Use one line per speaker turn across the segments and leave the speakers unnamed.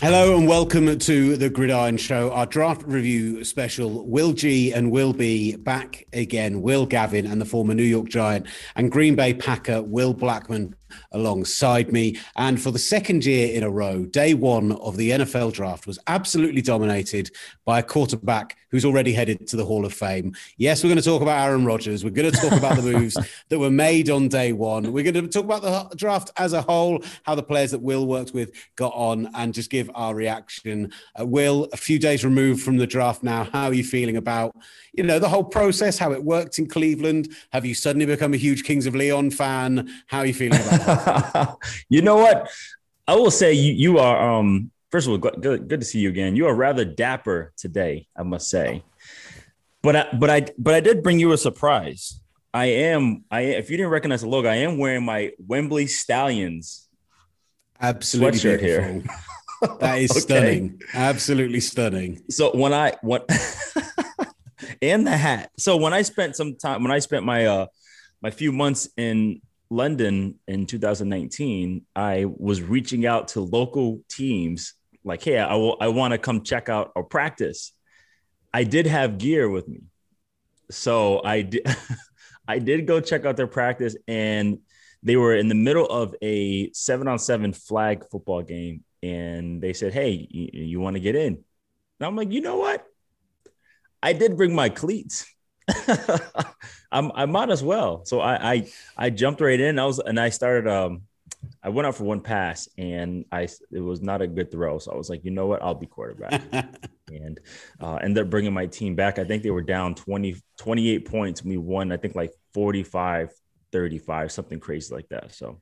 Hello and welcome to the Gridiron Show, our draft review special. Will G and Will B back again. Will Gavin and the former New York Giant and Green Bay Packer Will Blackmon alongside me. And for the second year in a row, day one of the NFL draft was absolutely dominated by a quarterback who's already headed to the Hall of Fame. Yes, we're going to talk about Aaron Rodgers. We're going to talk about the moves that were made on day one. We're going to talk about the draft as a whole, how the players that Will worked with got on, and just give our reaction. Uh, Will, a few days removed from the draft now, how are you feeling about, you know, the whole process, how it worked in Cleveland? Have you suddenly become a huge Kings of Leon fan? How are you feeling about
you know what? I will say you you are um first of all good, good to see you again. You are rather dapper today, I must say. But I but I but I did bring you a surprise. I am I if you didn't recognize the logo, I am wearing my Wembley Stallions
absolutely sweatshirt here. That is okay. stunning. Absolutely stunning.
So when I what and the hat. So when I spent some time when I spent my uh my few months in London in 2019, I was reaching out to local teams like, hey, I, will, I want to come check out or practice. I did have gear with me. So I did, I did go check out their practice and they were in the middle of a seven on seven flag football game. And they said, hey, you, you want to get in? And I'm like, you know what? I did bring my cleats. I'm, I might as well. So I, I, I jumped right in. I was, and I started, um, I went out for one pass and I, it was not a good throw. So I was like, you know what? I'll be quarterback and, uh, ended up bringing my team back. I think they were down 20, 28 points. We won, I think like 45, 35, something crazy like that. So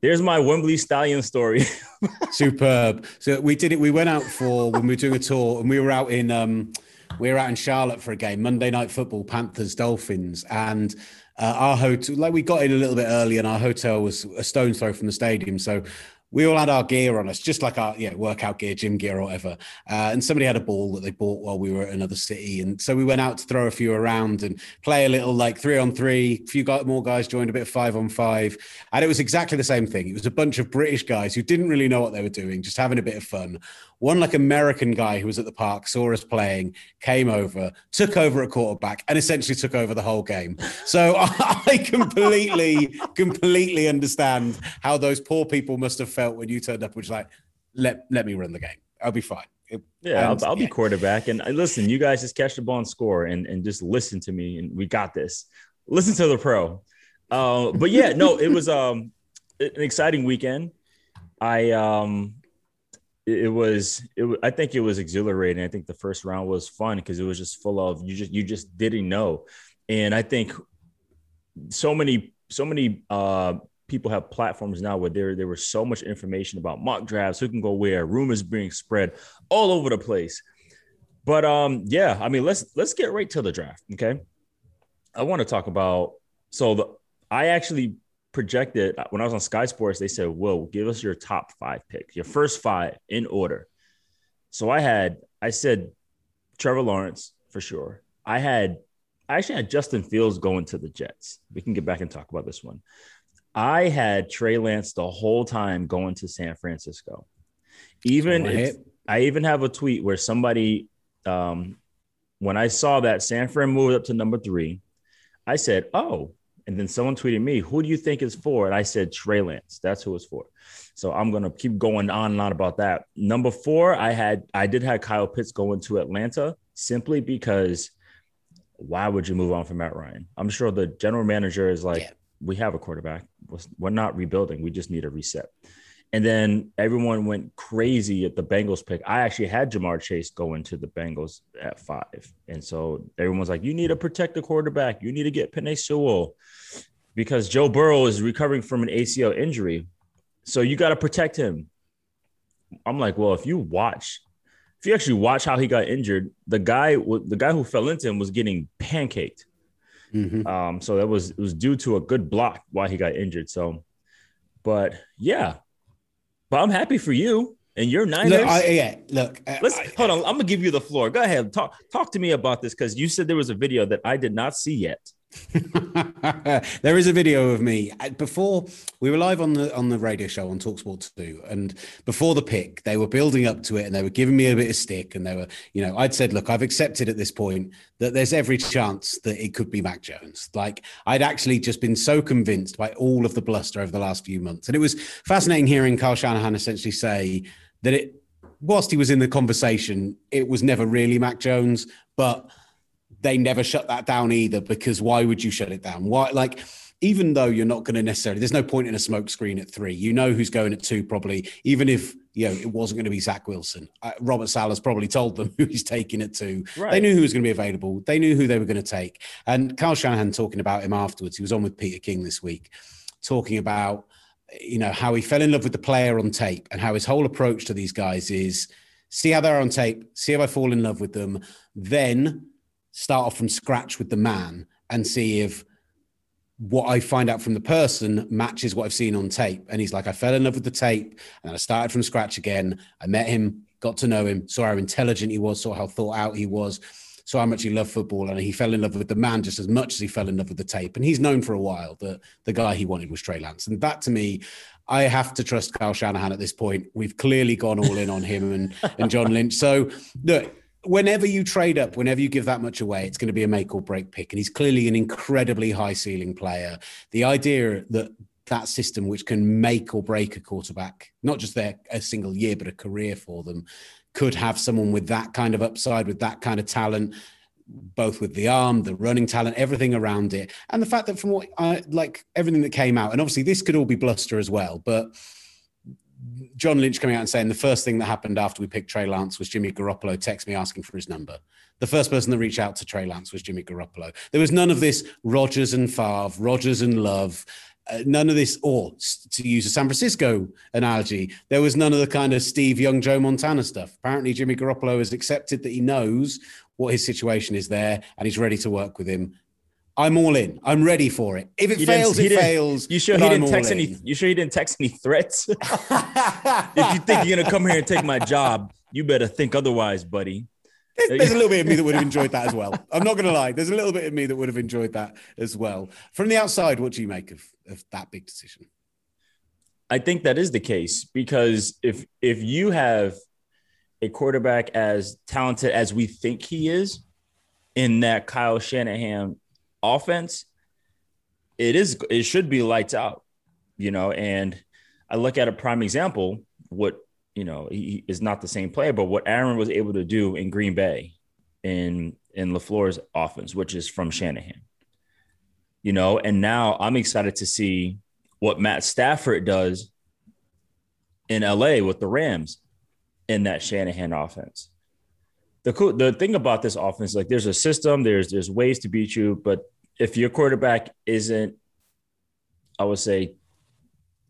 there's my Wembley Stallion story.
Superb. So we did it. We went out for when we were doing a tour and we were out in, um, we were out in Charlotte for a game, Monday Night Football, Panthers, Dolphins, and uh, our hotel, like we got in a little bit early, and our hotel was a stone's throw from the stadium. So we all had our gear on us, just like our yeah workout gear, gym gear, or whatever. Uh, and somebody had a ball that they bought while we were at another city, and so we went out to throw a few around and play a little like three on three. A few more guys joined, a bit of five on five, and it was exactly the same thing. It was a bunch of British guys who didn't really know what they were doing, just having a bit of fun. One like American guy who was at the park saw us playing, came over, took over a quarterback, and essentially took over the whole game. So I completely, completely understand how those poor people must have felt when you turned up, which like, let let me run the game. I'll be fine.
It, yeah, and, I'll, I'll yeah. be quarterback. And listen, you guys just catch the ball and score, and and just listen to me, and we got this. Listen to the pro. Uh, but yeah, no, it was um an exciting weekend. I um it was it I think it was exhilarating. I think the first round was fun because it was just full of you just you just didn't know. And I think so many so many uh people have platforms now where there there was so much information about mock drafts, who can go where, rumors being spread all over the place. But um yeah, I mean let's let's get right to the draft, okay? I want to talk about so the I actually projected when I was on Sky Sports, they said, "Whoa, give us your top five picks, your first five in order." So I had, I said, Trevor Lawrence for sure. I had, I actually had Justin Fields going to the Jets. We can get back and talk about this one. I had Trey Lance the whole time going to San Francisco. Even I even have a tweet where somebody, um, when I saw that San Fran moved up to number three, I said, "Oh, and then someone tweeted me, who do you think is for? And I said Trey Lance. That's who it's for. So I'm gonna keep going on and on about that. Number four, I had I did have Kyle Pitts going to Atlanta simply because why would you move on from Matt Ryan? I'm sure the general manager is like, yeah. we have a quarterback. We're not rebuilding. We just need a reset. And then everyone went crazy at the Bengals pick. I actually had Ja'Marr Chase going to the Bengals at five. And so everyone's like, you need to protect the quarterback. You need to get Penei Sewell because Joe Burrow is recovering from an ACL injury. So you got to protect him. I'm like, well, if you watch, if you actually watch how he got injured, the guy, the guy who fell into him was getting pancaked. Mm-hmm. Um, so that was it was due to a good block why he got injured. So, but yeah, but I'm happy for you and your Niners.
Look, I, yeah, look.
Uh, Let's I, hold on. I'm gonna give you the floor. Go ahead. Talk talk to me about this because you said there was a video that I did not see yet.
there is a video of me. Before we were live on the on the radio show on Talksport 2 and before the pick they were building up to it and they were giving me a bit of stick and they were you know I'd said look I've accepted at this point that there's every chance that it could be Mac Jones. Like I'd actually just been so convinced by all of the bluster over the last few months and it was fascinating hearing Kyle Shanahan essentially say that it whilst he was in the conversation it was never really Mac Jones but they never shut that down either because why would you shut it down? Why like even though you're not going to necessarily, there's no point in a smoke screen at three. You know who's going at two, probably. Even if you know it wasn't going to be Zach Wilson, uh, Robert Saleh's probably told them who he's taking it to. Right. They knew who was going to be available. They knew who they were going to take. And Kyle Shanahan talking about him afterwards. He was on with Peter King this week, talking about you know how he fell in love with the player on tape and how his whole approach to these guys is see how they're on tape, see if I fall in love with them, then start off from scratch with the man and see if what I find out from the person matches what I've seen on tape. And he's like, I fell in love with the tape and I started from scratch again. I met him, got to know him, saw how intelligent he was, saw how thought out he was, saw how much he loved football. And he fell in love with the man just as much as he fell in love with the tape. And he's known for a while that the guy he wanted was Trey Lance. And that to me, I have to trust Kyle Shanahan at this point. We've clearly gone all in on him and, and John Lynch. So look, whenever you trade up, whenever you give that much away, it's going to be a make or break pick. And he's clearly an incredibly high ceiling player. The idea that that system, which can make or break a quarterback, not just their a single year, but a career for them, could have someone with that kind of upside, with that kind of talent, both with the arm, the running talent, everything around it, and the fact that from what I like everything that came out, and obviously this could all be bluster as well, but John Lynch coming out and saying the first thing that happened after we picked Trey Lance was Jimmy Garoppolo text me asking for his number. The first person to reach out to Trey Lance was Jimmy Garoppolo. There was none of this Rodgers and Favre, Rodgers and Love, uh, none of this, or to use a San Francisco analogy, there was none of the kind of Steve Young, Joe Montana stuff. Apparently, Jimmy Garoppolo has accepted that he knows what his situation is there and he's ready to work with him I'm all in. I'm ready for it. If it fails, it fails.
You sure he didn't text any? You sure he didn't text any threats? if you think you're gonna come here and take my job, you better think otherwise, buddy.
There's, there's a little bit of me that would have enjoyed that as well. I'm not going to lie. There's a little bit of me that would have enjoyed that as well. From the outside, what do you make of, of that big decision?
I think that is the case because if if you have a quarterback as talented as we think he is, in that Kyle Shanahan offense, it is it should be lights out, you know. And I look at a prime example, what you know, he is not the same player, but what Aaron was able to do in Green Bay in in LaFleur's offense, which is from Shanahan. You know, and now I'm excited to see what Matt Stafford does in LA with the Rams in that Shanahan offense. The cool the thing about this offense, like there's a system, there's there's ways to beat you, but if your quarterback isn't, I would say,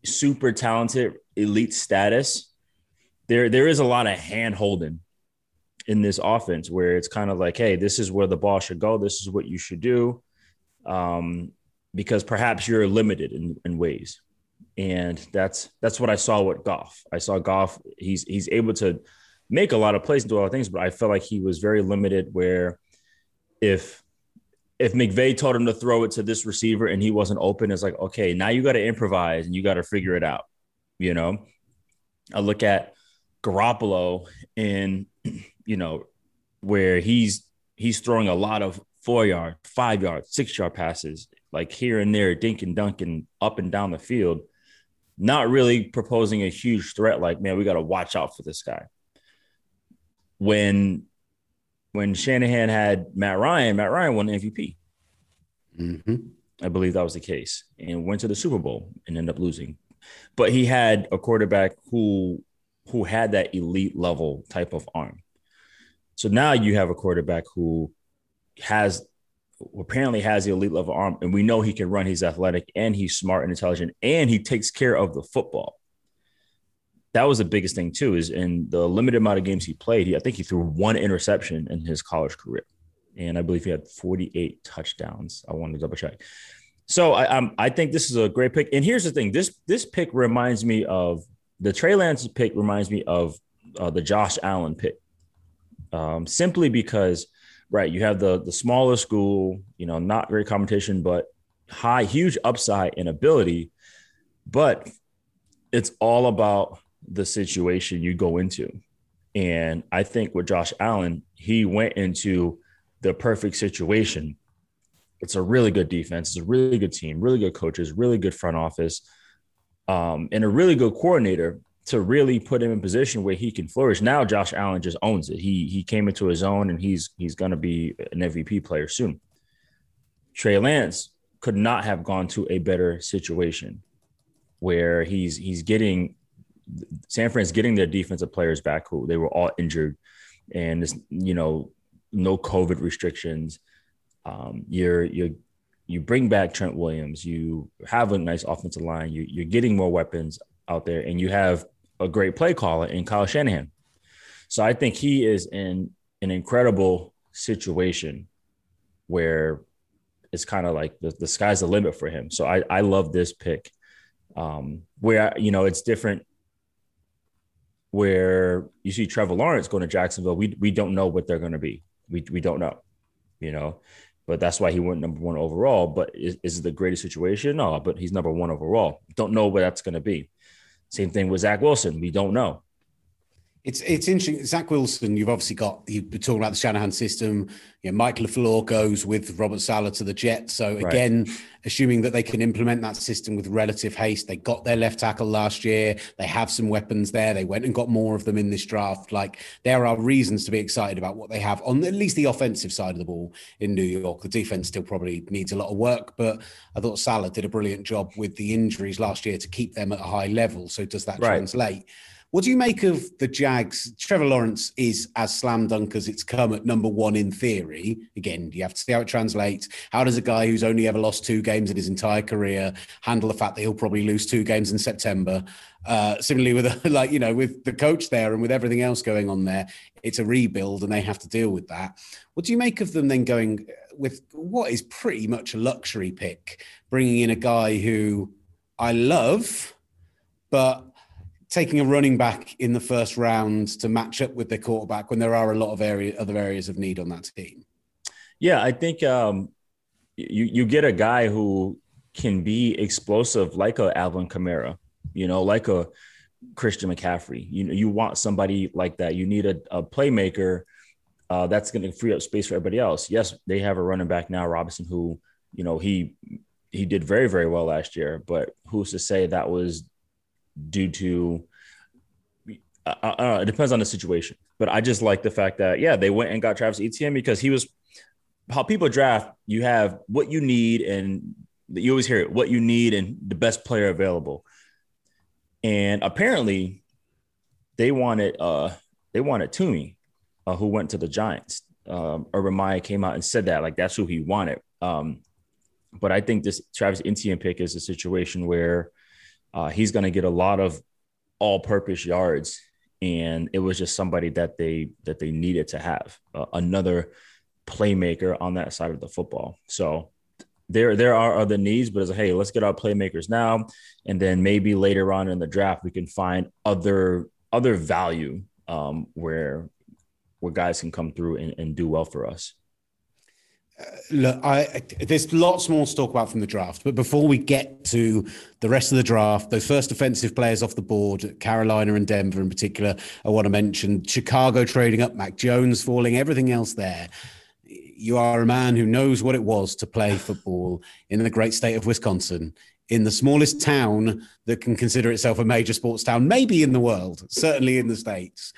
super talented, elite status, there there is a lot of hand holding in this offense where it's kind of like, hey, this is where the ball should go. This is what you should do, um, because perhaps you're limited in, in ways, and that's that's what I saw with Goff. I saw Goff. He's he's able to make a lot of plays and do a lot of things, but I felt like he was very limited. Where if if McVay told him to throw it to this receiver and he wasn't open, it's like, okay, now you got to improvise and you got to figure it out. You know, I look at Garoppolo and, you know, where he's he's throwing a lot of four yard, five yard, six yard passes, like here and there, dink and dunk and up and down the field, not really proposing a huge threat. Like, man, we got to watch out for this guy. When when Shanahan had Matt Ryan, Matt Ryan won the MVP. Mm-hmm. I believe that was the case, and went to the Super Bowl and ended up losing. But he had a quarterback who who had that elite level type of arm. So now you have a quarterback who has apparently has the elite level arm, and we know he can run. He's athletic and he's smart and intelligent, and he takes care of the football that was the biggest thing too. Is in the limited amount of games he played, he, I think he threw one interception in his college career, and I believe he had 48 touchdowns. I want to double check. So I I think this is a great pick. And here's the thing: this this pick reminds me of the Trey Lance pick. Reminds me of uh, the Josh Allen pick, um, simply because right, you have the the smaller school, you know, not great competition, but high, huge upside and ability. But it's all about the situation you go into. And I think with Josh Allen, he went into the perfect situation. It's a really good defense. It's a really good team, really good coaches, really good front office, um, and a really good coordinator to really put him in position where he can flourish. Now Josh Allen just owns it. He he came into his own and he's he's going to be an MVP player soon. Trey Lance could not have gone to a better situation where he's he's getting San Fran's getting their defensive players back who they were all injured, and this you know no COVID restrictions. Um, you're you you bring back Trent Williams. You have a nice offensive line. You, you're getting more weapons out there, and you have a great play caller in Kyle Shanahan. So I think he is in an incredible situation where it's kind of like the, the sky's the limit for him. So I, I love this pick um, where, you know, it's different where you see Trevor Lawrence going to Jacksonville. We, we don't know what they're going to be. We, we don't know, you know, but that's why he went number one overall. But is, is it the greatest situation? No, but he's number one overall. Don't know what that's going to be. Same thing with Zach Wilson. We don't know.
It's it's interesting. Zach Wilson, you've obviously got you've been talking about the Shanahan system. You know, Mike LaFleur goes with Robert Saleh to the Jets. So again, right. assuming that they can implement that system with relative haste, they got their left tackle last year. They have some weapons there. They went and got more of them in this draft. Like there are reasons to be excited about what they have on at least the offensive side of the ball in New York. The defense still probably needs a lot of work, but I thought Saleh did a brilliant job with the injuries last year to keep them at a high level. So does that right. translate? What do you make of the Jags? Trevor Lawrence is as slam dunk as it's come at number one in theory. Again, you have to see how it translates. How does a guy who's only ever lost two games in his entire career handle the fact that he'll probably lose two games in September? Uh, similarly, with like you know, with the coach there and with everything else going on there, it's a rebuild and they have to deal with that. What do you make of them then going with what is pretty much a luxury pick, bringing in a guy who I love, but taking a running back in the first round to match up with their quarterback when there are a lot of area, other areas of need on that team?
Yeah, I think um, you you get a guy who can be explosive like a Alvin Kamara, you know, like a Christian McCaffrey. You know, you want somebody like that. You need a, a playmaker uh, that's going to free up space for everybody else. Yes, they have a running back now, Robinson, who you know he he did very very well last year, but who's to say that was due to uh, it depends on the situation. But I just like the fact that yeah, they went and got Travis Etienne because he was how people draft. You have what you need, and you always hear it: what you need and the best player available. And apparently, they wanted uh they wanted Toney, uh, who went to the Giants. Um, Urban Meyer came out and said that like that's who he wanted. Um, but I think this Travis Etienne pick is a situation where uh, he's going to get a lot of all-purpose yards, and it was just somebody that they that they needed to have uh, another playmaker on that side of the football. So there there are other needs, but it's like, hey, let's get our playmakers now, and then maybe later on in the draft we can find other other value um, where where guys can come through and, and do well for us.
Look, I, there's lots more to talk about from the draft, but before we get to the rest of the draft, those first offensive players off the board, Carolina and Denver in particular, I want to mention Chicago trading up, Mac Jones falling, everything else there. You are a man who knows what it was to play football in the great state of Wisconsin, in the smallest town that can consider itself a major sports town, maybe in the world, certainly in the States.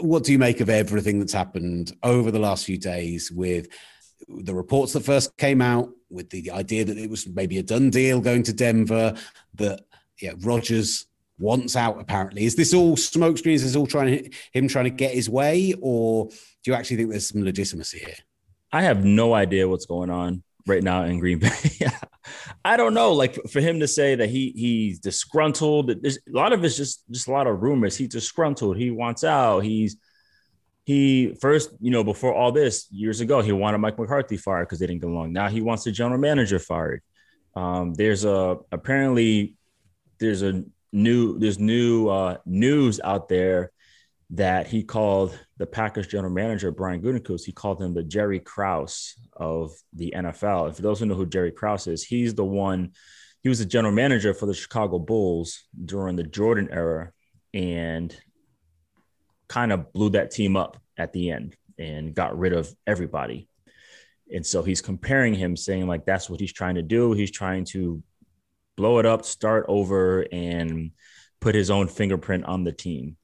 What do you make of everything that's happened over the last few days with? The reports that first came out with the idea that it was maybe a done deal going to Denver, that yeah, Rodgers wants out apparently. Is this all smokescreens? Is this all trying to, him trying to get his way, or do you actually think there's some legitimacy here?
I have no idea what's going on right now in Green Bay. I don't know. Like for him to say that he he's disgruntled, there's a lot of it's just just a lot of rumors. He's disgruntled. He wants out. He's he first, you know, before all this years ago, he wanted Mike McCarthy fired because they didn't get along. Now he wants the general manager fired. Um, there's a apparently there's a new there's new uh, news out there that he called the Packers general manager Brian Gutekunst. He called him the Jerry Krause of the NFL. And for those who know who Jerry Krause is, he's the one. He was the general manager for the Chicago Bulls during the Jordan era, and kind of blew that team up at the end and got rid of everybody. And so he's comparing him, saying like that's what he's trying to do. He's trying to blow it up, start over, and put his own fingerprint on the team.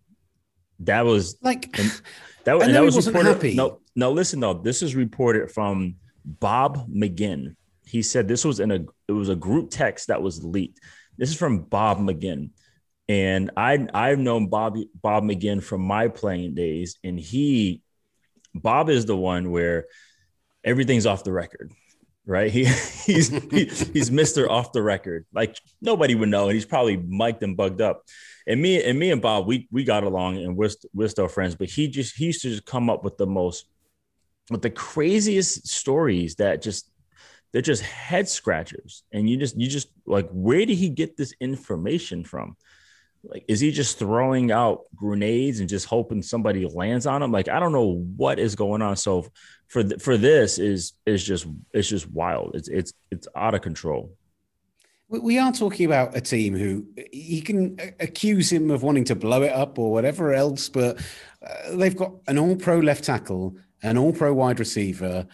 That was
like
and that, and that was reported. Happy. No, no, listen though. This is reported from Bob McGinn. He said this was in a it was a group text that was leaked. This is from Bob McGinn. And I I've known Bob Bob McGinn from my playing days, and he Bob is the one where everything's off the record, right? He he's he, he's Mister off the record. Like nobody would know, and he's probably mic'd and bugged up. And me and me and Bob, we we got along, and we're we're still friends. But he just he used to just come up with the most with the craziest stories that just they're just head scratchers, and you just you just like where did he get this information from? Like is he just throwing out grenades and just hoping somebody lands on him? Like i don't know what is going on. So for th- for this is is just it's just wild. It's it's it's out of control.
We are talking about a team who you can accuse him of wanting to blow it up or whatever else but uh, they've got an all pro left tackle an all pro wide receiver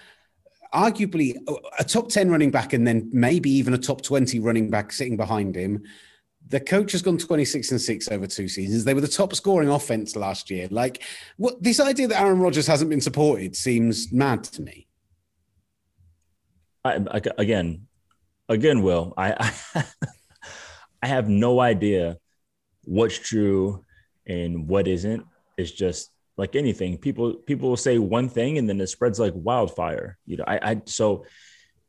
arguably a top 10 running back and then maybe even a top 20 running back sitting behind him the coach has gone 26 and 6 over two seasons. They were the top scoring offense last year. Like what this idea that Aaron Rodgers hasn't been supported seems mad to me.
I, I, again, again, Will, I, I, I have no idea what's true and what isn't. It's just like anything. People people will say one thing and then it spreads like wildfire. You know, I, I so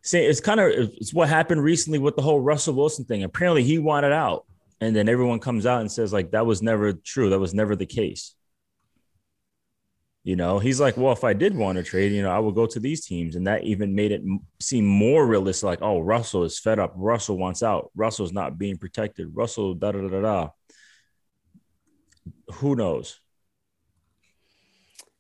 say it's kind of it's what happened recently with the whole Russell Wilson thing. Apparently, he wanted out and then everyone comes out and says like that was never true. That was never the case. You know he's like well if i did want to trade you know i would go to these teams. And that even made it seem more realistic like oh russell is fed up. Russell wants out. Russell's not being protected. Russell da da da da who knows?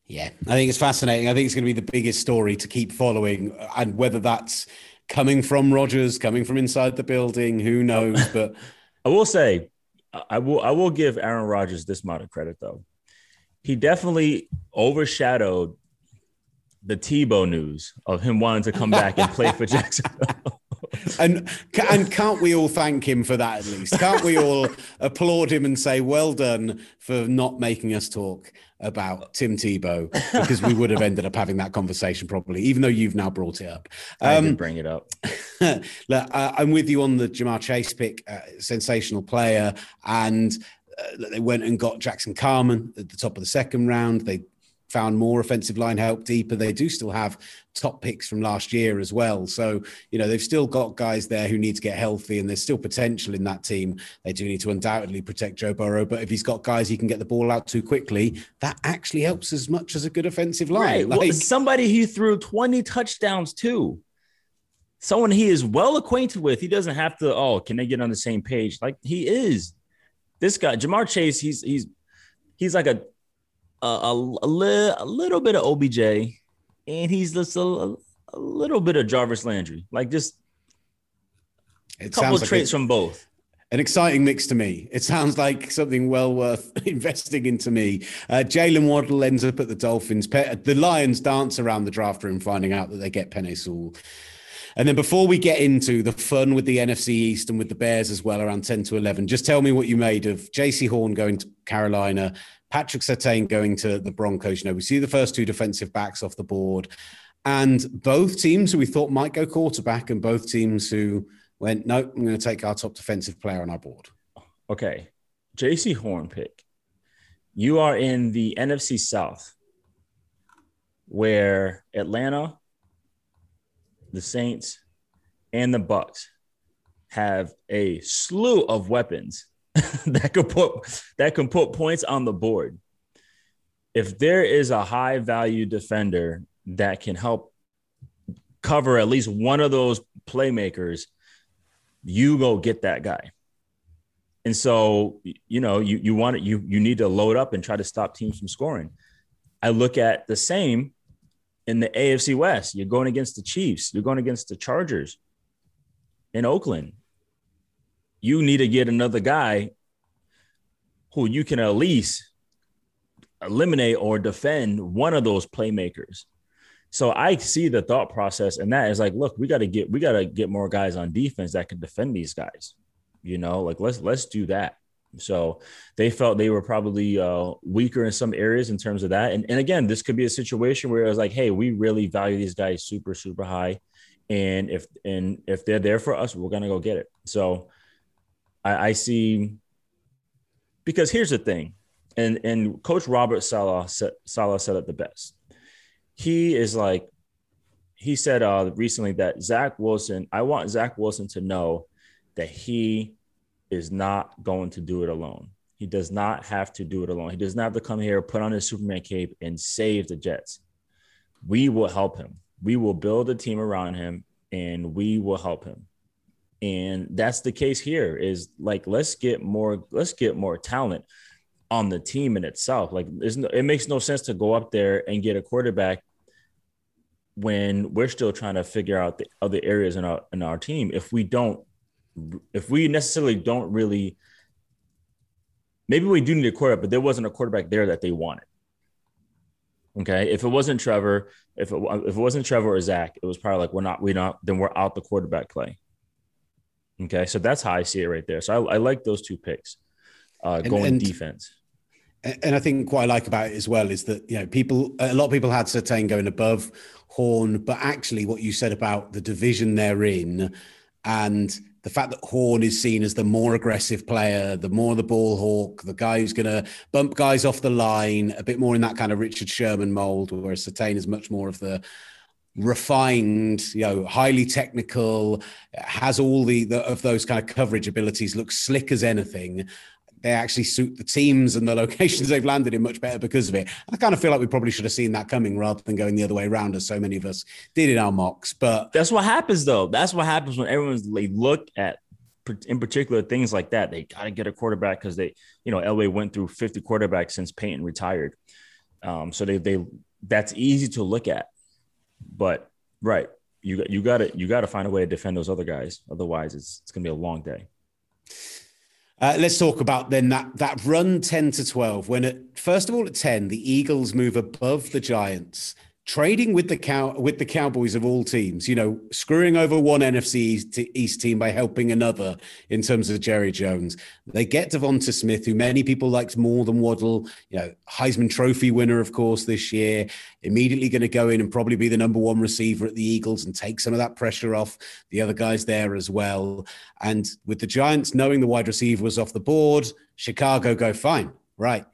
Yeah i think it's fascinating. I think it's going to be the biggest story to keep following and whether that's coming from Rodgers coming from inside the building who knows? But
I will say, I will I will give Aaron Rodgers this amount of credit though. He definitely overshadowed the Tebow news of him wanting to come back and play for Jacksonville.
And and can't we all thank him for that at least? Can't we all applaud him and say well done for not making us talk about Tim Tebow because we would have ended up having that conversation probably, even though you've now brought it up.
Um, I didn't bring it up.
look, I'm with you on the Ja'Marr Chase pick, uh, sensational player, and uh, they went and got Jackson Carman at the top of the second round. They found more offensive line help deeper. They do still have top picks from last year as well. So, you know, they've still got guys there who need to get healthy and there's still potential in that team. They do need to undoubtedly protect Joe Burrow, but if he's got guys he can get the ball out too quickly, that actually helps as much as a good offensive line. Right.
Like, well, somebody he threw 20 touchdowns to. Someone he is well acquainted with. He doesn't have to, oh, can they get on the same page? Like he is. This guy, Ja'Marr Chase, he's he's he's like a a, a, a, li- a little bit of OBJ, and he's just a, a little bit of Jarvis Landry, like just a couple of like traits from both.
An exciting mix to me. It sounds like something well worth investing into me. Uh, Jaylen Waddle ends up at the Dolphins. the Lions dance around the draft room, finding out that they get Penei Sewell. And then before we get into the fun with the NFC East and with the Bears as well, around 10 to 11, just tell me what you made of Jaycee Horn going to Carolina, Patrick Surtain going to the Broncos. You know, we see the first two defensive backs off the board, and both teams who we thought might go quarterback, and both teams who went, nope, I'm going to take our top defensive player on our board.
Okay, Jaycee Horn pick. You are in the NFC South, where Atlanta, the Saints, and the Bucs have a slew of weapons that could put that can put points on the board. If there is a high value defender that can help cover at least one of those playmakers, you go get that guy. And so, you know, you you want it, you you need to load up and try to stop teams from scoring. I look at the same in the AFC West. You're going against the Chiefs. You're going against the Chargers in Oakland. You need to get another guy who you can at least eliminate or defend one of those playmakers. So I see the thought process, and that is like, look, we got to get we got to get more guys on defense that can defend these guys. You know, like let's let's do that. So they felt they were probably uh, weaker in some areas in terms of that. And, and again, this could be a situation where it was like, hey, we really value these guys super, super high. And if and if they're there for us, we're gonna go get it. So I, I see because here's the thing, and and Coach Robert Saleh said, Saleh said it the best. He is like, he said uh, recently that Zach Wilson. I want Zach Wilson to know that he is not going to do it alone. He does not have to do it alone. He does not have to come here, put on his Superman cape, and save the Jets. We will help him. We will build a team around him, and we will help him. And that's the case here. Is like let's get more. Let's get more talent on the team in itself. Like no, it makes no sense to go up there and get a quarterback when we're still trying to figure out the other areas in our in our team. If we don't if we necessarily don't really maybe we do need a quarterback, but there wasn't a quarterback there that they wanted. Okay. If it wasn't Trevor, if it, if it wasn't Trevor or Zach, it was probably like, we're not, we're not, then we're out the quarterback play. Okay. So that's how I see it right there. So I, I like those two picks uh, going and, and, defense.
And I think what I like about it as well is that, you know, people, a lot of people had Surtain going above Horn, but actually what you said about the division they're in and the fact that Horn is seen as the more aggressive player, the more the ball hawk, the guy who's going to bump guys off the line, a bit more in that kind of Richard Sherman mold, whereas Surtain is much more of the refined, you know, highly technical, has all the, the of those kind of coverage abilities, looks slick as anything they actually suit the teams and the locations they've landed in much better because of it. I kind of feel like we probably should have seen that coming rather than going the other way around, as so many of us did in our mocks. But
that's what happens, though. That's what happens when everyone's they look at, in particular, things like that. They got to get a quarterback because they, you know, Elway went through 50 quarterbacks since Peyton retired. Um, so they they that's easy to look at, but right, you got you got to you got to find a way to defend those other guys. Otherwise, it's it's gonna be a long day.
Uh, let's talk about then that that run 10 to 12 when at first of all at 10 the eagles move above the giants trading with the cow with the Cowboys of all teams, you know, screwing over one NFC East team by helping another in terms of Jerry Jones. They get DeVonta Smith, who many people liked more than Waddle, you know, Heisman Trophy winner, of course, this year. Immediately going to go in and probably be the number one receiver at the Eagles and take some of that pressure off the other guys there as well. And with the Giants knowing the wide receiver was off the board, Chicago go fine, right?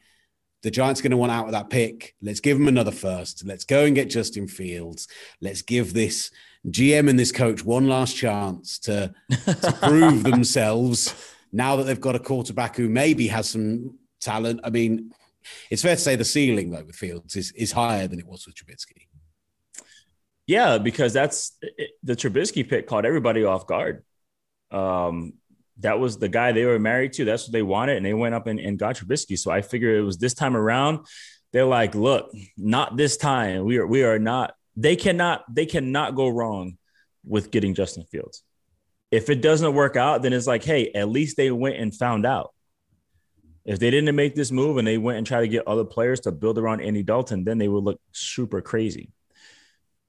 The Giants are going to want out of that pick. Let's give them another first. Let's go and get Justin Fields. Let's give this GM and this coach one last chance to, to prove themselves now that they've got a quarterback who maybe has some talent. I mean, it's fair to say the ceiling, though, with Fields is, is higher than it was with Trubisky.
Yeah, because that's the Trubisky pick caught everybody off guard. Um, that was the guy they were married to. That's what they wanted. And they went up and, and got Trubisky. So I figured it was this time around. They're like, look, not this time. We are we are not, they cannot, they cannot go wrong with getting Justin Fields. If it doesn't work out, then it's like, hey, at least they went and found out. If they didn't make this move and they went and tried to get other players to build around Andy Dalton, then they would look super crazy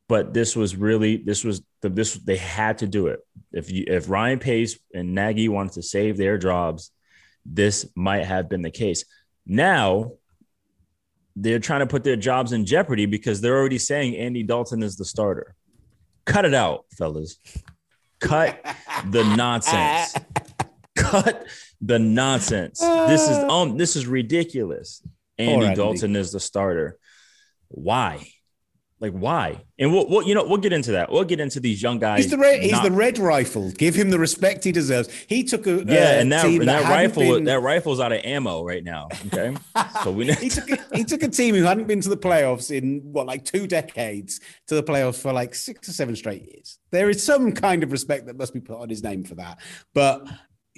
but this was really this was the this they had to do it. If you if Ryan Pace and Nagy wanted to save their jobs, this might have been the case. Now they're trying to put their jobs in jeopardy because they're already saying Andy Dalton is the starter. Cut it out, fellas. Cut the nonsense. Cut the nonsense. This is um this is ridiculous. Andy right, Dalton is the starter. Why? Like why? And we'll, we'll, you know we'll get into that. We'll get into these young guys.
He's the red. He's not, the red rifle. Give him the respect he deserves. He took a
yeah, uh, and that, and that, that rifle been... that rifle's out of ammo right now. Okay, so we
he took a, he took a team who hadn't been to the playoffs in what like two decades to the playoffs for like six or seven straight years. There is some kind of respect that must be put on his name for that. But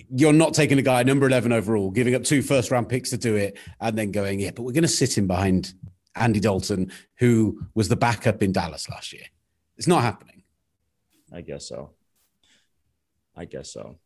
you're not taking a guy number 11 overall, giving up two first round picks to do it, and then going, yeah, but we're going to sit him behind Andy Dalton, who was the backup in Dallas last year. It's not happening.
I guess so. I guess so.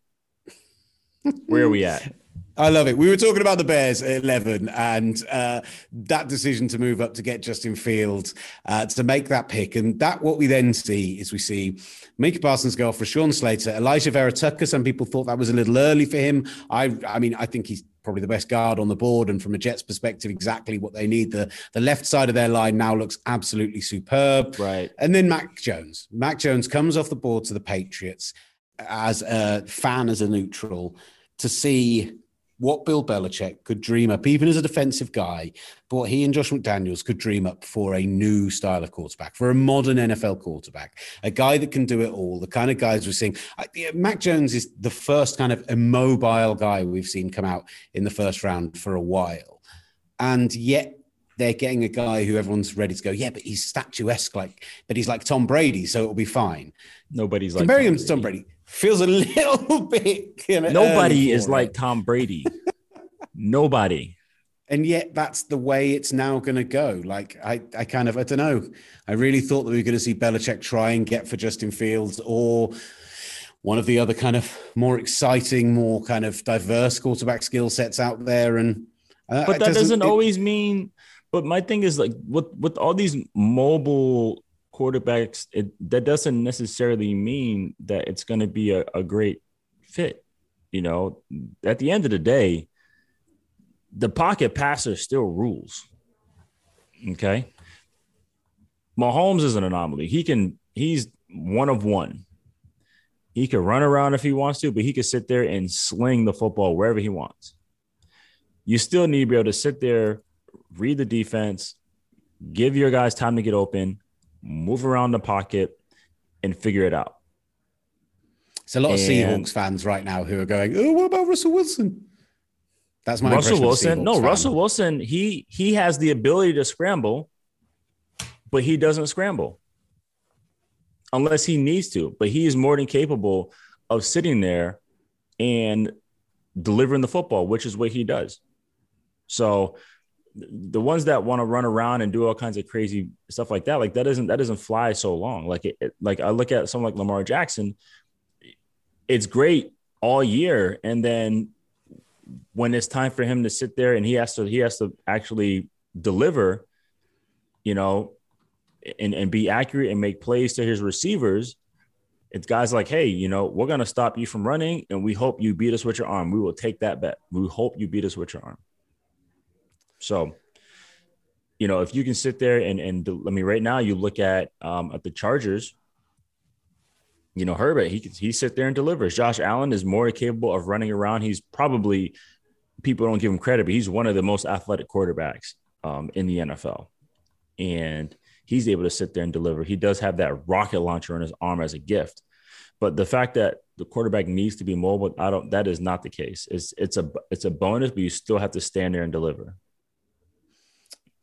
Where are we at?
I love it. We were talking about the Bears at 11 and uh, that decision to move up to get Justin Fields uh, to make that pick. And that what we then see is we see Micah Parsons go off Rashawn Slater, Elijah Vera-Tucker. Some people thought that was a little early for him. I, I mean, I think he's probably the best guard on the board. And from a Jets perspective, exactly what they need. The, the left side of their line now looks absolutely superb.
Right.
And then Mac Jones. Mac Jones comes off the board to the Patriots as a fan, as a neutral, to see what Bill Belichick could dream up, even as a defensive guy, but what he and Josh McDaniels could dream up for a new style of quarterback, for a modern NFL quarterback, a guy that can do it all, the kind of guys we're seeing. Mac Jones is the first kind of immobile guy we've seen come out in the first round for a while. And yet they're getting a guy who everyone's ready to go, yeah, but he's statuesque, like, but he's like Tom Brady, so it'll be fine.
Nobody's like
comparing him to Tom Brady feels a little bit.
Nobody is like Tom Brady. Nobody.
And yet, that's the way it's now going to go. Like, I, I kind of, I don't know. I really thought that we were going to see Belichick try and get for Justin Fields or one of the other kind of more exciting, more kind of diverse quarterback skill sets out there. And
uh, but that doesn't, doesn't always mean. But my thing is like with with all these mobile quarterbacks, it, that doesn't necessarily mean that it's going to be a, a great fit. You know, at the end of the day, the pocket passer still rules. Okay. Mahomes is an anomaly. He can, he's one of one. He can run around if he wants to, but he can sit there and sling the football wherever he wants. You still need to be able to sit there, read the defense, give your guys time to get open, move around the pocket, and figure it out.
It's a lot and, of Seahawks fans right now who are going, "Oh, what about Russell Wilson?" That's my
Russell Wilson. No, fan. Russell Wilson. He he has the ability to scramble, but he doesn't scramble unless he needs to. But he is more than capable of sitting there and delivering the football, which is what he does. So the ones that want to run around and do all kinds of crazy stuff like that, like that doesn't that doesn't fly so long. Like it, it like I look at someone like Lamar Jackson, it's great all year, and then when it's time for him to sit there and he has to he has to actually deliver, you know, and and be accurate and make plays to his receivers. It's guys like, hey, you know, we're gonna stop you from running, and we hope you beat us with your arm. We will take that bet. We hope you beat us with your arm. So, you know, if you can sit there and and I mean, right now you look at um, at the Chargers. You know, Herbert, he he sit there and delivers. Josh Allen is more capable of running around. He's probably people don't give him credit, but he's one of the most athletic quarterbacks um, in the NFL, and he's able to sit there and deliver. He does have that rocket launcher in his arm as a gift, but the fact that the quarterback needs to be mobile, I don't. That is not the case. It's it's a it's a bonus, but you still have to stand there and deliver.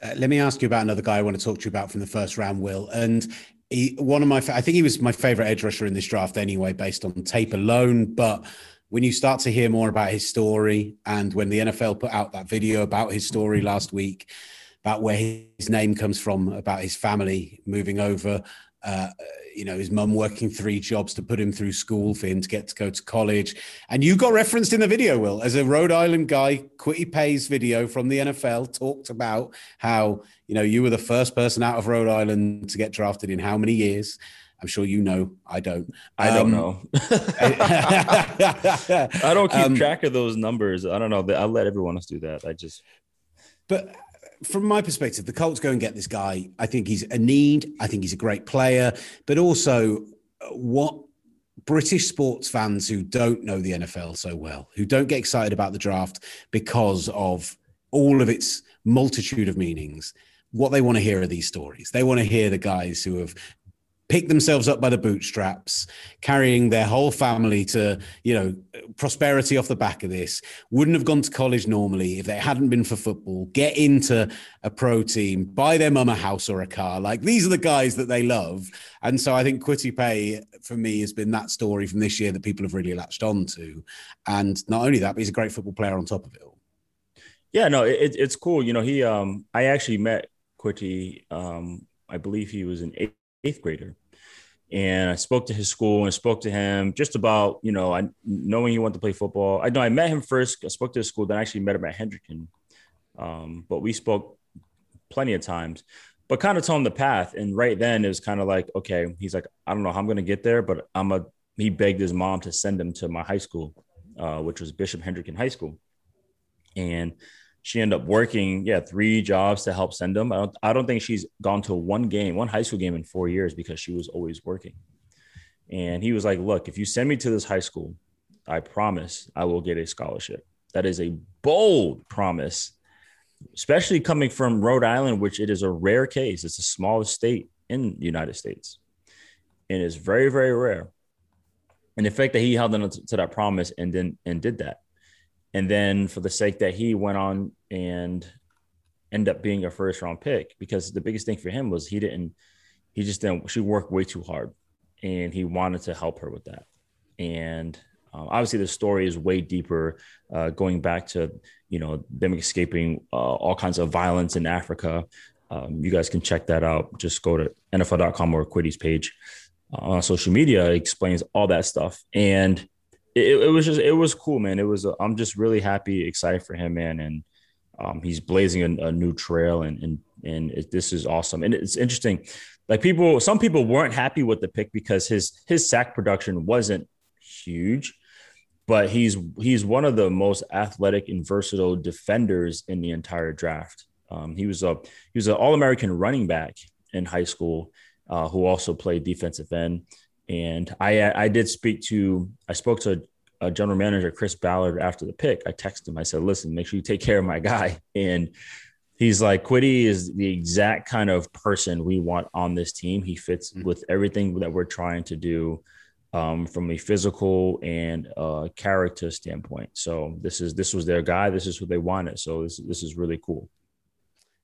Uh, let me ask you about another guy I want to talk to you about from the first round, Will. And he, one of my, I think he was my favorite edge rusher in this draft anyway, based on tape alone. But when you start to hear more about his story, and when the NFL put out that video about his story last week, about where his name comes from, about his family moving over, uh, you know, his mum working three jobs to put him through school for him to get to go to college. And you got referenced in the video, Will, as a Rhode Island guy. Kwity Paye's video from the NFL talked about how, you know, you were the first person out of Rhode Island to get drafted in how many years? I'm sure you know. I don't.
I don't um, know. I don't keep um, track of those numbers. I don't know. I let everyone else do that. I just.
But from my perspective, the Colts go and get this guy. I think he's a need. I think he's a great player, but also what British sports fans who don't know the NFL so well, who don't get excited about the draft because of all of its multitude of meanings, what they want to hear are these stories. They want to hear the guys who have picked themselves up by the bootstraps, carrying their whole family to, you know, prosperity off the back of this, wouldn't have gone to college normally if they hadn't been for football, get into a pro team, buy their mum a house or a car. Like these are the guys that they love. And so I think Kwity Paye for me has been that story from this year that people have really latched on to. And not only that, but he's a great football player on top of it all.
Yeah, no, it, it's cool. You know, he, um, I actually met Kwity, um, I believe he was an eighth grader and I spoke to his school and spoke to him just about, you know, I knowing he wanted to play football. I know I met him first. I spoke to his school, then I actually met him at Hendricken. Um, but we spoke plenty of times, but kind of told him the path. And right then it was kind of like, okay, he's like, I don't know how I'm going to get there, but I'm a, he begged his mom to send him to my high school, uh, which was Bishop Hendricken High School. And she ended up working, yeah, three jobs to help send them. I don't, I don't think she's gone to one game, one high school game in four years because she was always working. And he was like, Look, if you send me to this high school, I promise I will get a scholarship. That is a bold promise, especially coming from Rhode Island, which it is a rare case. It's the smallest state in the United States. And it's very, very rare. And the fact that he held on to that promise and then and did that and then for the sake that he went on and end up being a first round pick because the biggest thing for him was he didn't he just didn't she worked way too hard and he wanted to help her with that. And um, obviously the story is way deeper uh, going back to you know them escaping uh, all kinds of violence in africa. Um, you guys can check that out. Just go to nfl.com or Kwity's page uh, on social media. It explains all that stuff. And it, it was just it was cool, man. It was i am just really happy, excited for him, man, and um, he's blazing a, a, new trail, and and and it, this is awesome. And it's interesting, like people, some people weren't happy with the pick because his his sack production wasn't huge, but he's he's one of the most athletic and versatile defenders in the entire draft. Um, he was a he was an All American running back in high school, uh, who also played defensive end. And I I did speak to I spoke to a general manager Chris Ballard after the pick. I texted him. I said, "Listen, make sure you take care of my guy." And he's like, "Kwity is the exact kind of person we want on this team. He fits mm-hmm. with everything that we're trying to do." Um, from a physical and uh, character standpoint, so this is this was their guy. This is what they wanted. So this this is really cool.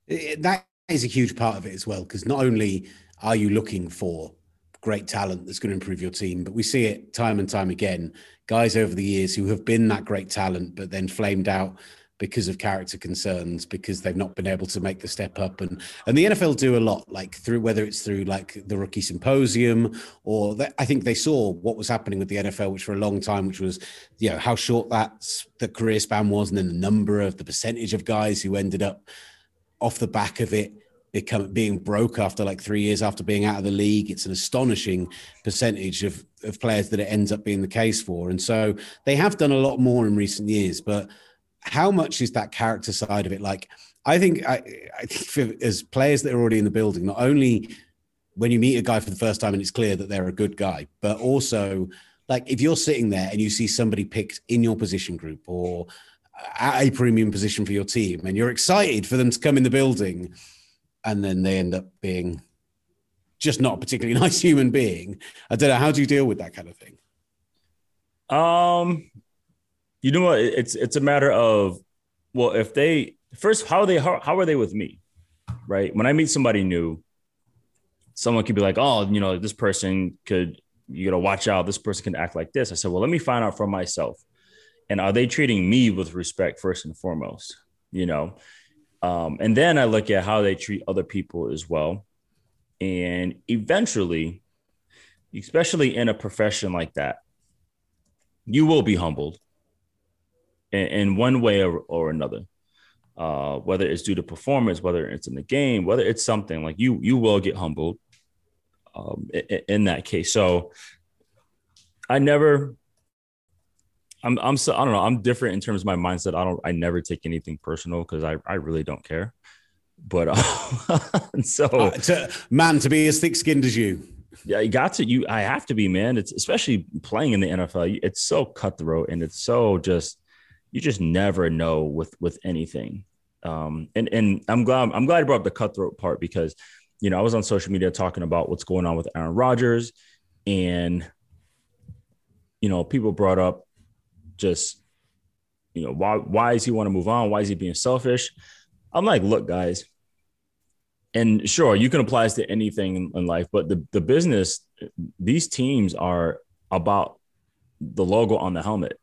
That is a huge part of it as well, because not only are you looking for great talent that's going to improve your team. But we see it time and time again. Guys over the years who have been that great talent, but then flamed out because of character concerns, because they've not been able to make the step up. And and the NFL do a lot, like through whether it's through like the rookie symposium or I think they saw what was happening with the NFL, which for a long time, which was you know how short that the career span was, and then the number of the percentage of guys who ended up off the back of it become being broke after like three years after being out of the league. It's an astonishing percentage of, of players that it ends up being the case for. And so they have done a lot more in recent years, but how much is that character side of it? Like, I think I, I think as players that are already in the building, not only when you meet a guy for the first time and it's clear that they're a good guy, but also like if you're sitting there and you see somebody picked in your position group or at a premium position for your team and you're excited for them to come in the building and then they end up being just not a particularly nice human being. I don't know. How do you deal with that kind of thing?
Um, you know what? It's it's a matter of well, if they first, how are they how, how are they with me, right? When I meet somebody new, someone could be like, oh, you know, this person could you gotta watch out. This person can act like this. I said, well, let me find out for myself. And are they treating me with respect first and foremost? You know, um, and then I look at how they treat other people as well. And eventually, especially in a profession like that, you will be humbled in, in one way or, or another. Uh, whether it's due to performance, whether it's in the game, whether it's something like you, you will get humbled um, in, in that case. So I never I'm I'm so I don't know. I'm different in terms of my mindset. I don't I never take anything personal because I I really don't care. But uh, so uh,
to, man, to be as thick skinned as you.
Yeah, you got to you. I have to be, man. It's especially playing in the NFL. It's so cutthroat and it's so just you just never know with with anything. Um, and and I'm glad I'm glad I brought up the cutthroat part because you know, I was on social media talking about what's going on with Aaron Rodgers, and you know, people brought up just, you know, why why does he want to move on? Why is he being selfish? I'm like, look, guys, and sure, you can apply this to anything in life, but the the business, these teams are about the logo on the helmet.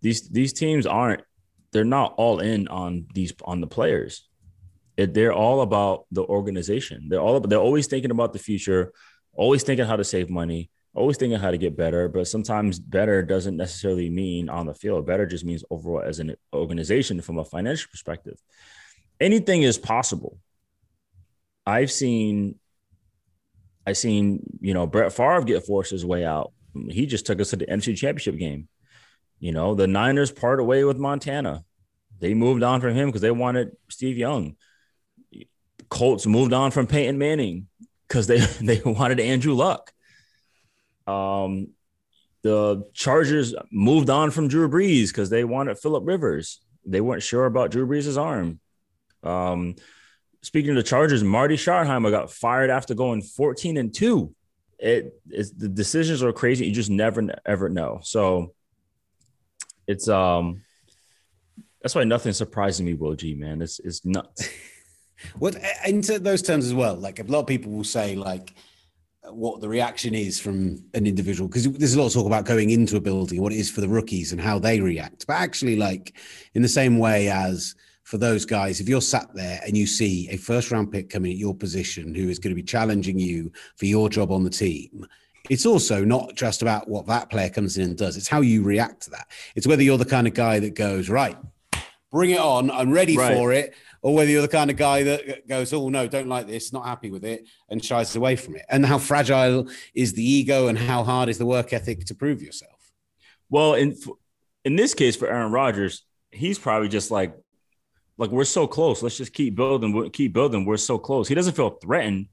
These these teams aren't they're not all in on these on the players. It, they're all about the organization. They're all they're always thinking about the future, always thinking how to save money, always thinking how to get better. But sometimes better doesn't necessarily mean on the field. Better just means overall as an organization from a financial perspective. Anything is possible. I've seen I've seen, you know, Brett Favre get forced his way out. He just took us to the NFC championship game. You know, the Niners part away with Montana. They moved on from him because they wanted Steve Young. Colts moved on from Peyton Manning because they they wanted Andrew Luck. Um, the Chargers moved on from Drew Brees because they wanted Philip Rivers. They weren't sure about Drew Brees' arm. Um, speaking of the Chargers, Marty Schottenheimer got fired after going 14 and 2. It is the decisions are crazy. You just never ever know. So it's um that's why nothing surprises me, Will G, man. It's it's nuts.
what into those terms as well, like a lot of people will say, like what the reaction is from an individual because there's a lot of talk about going into a building what it is for the rookies and how they react but actually like in the same way as for those guys if you're sat there and you see a first round pick coming at your position who is going to be challenging you for your job on the team it's also not just about what that player comes in and does it's how you react to that it's whether you're the kind of guy that goes right bring it on i'm ready right. for it or whether you're the kind of guy that goes, "Oh no, don't like this, not happy with it," and shies away from it. And how fragile is the ego, and how hard is the work ethic to prove yourself?
Well, in in this case for Aaron Rodgers, he's probably just like, like we're so close. Let's just keep building, keep building. We're so close. He doesn't feel threatened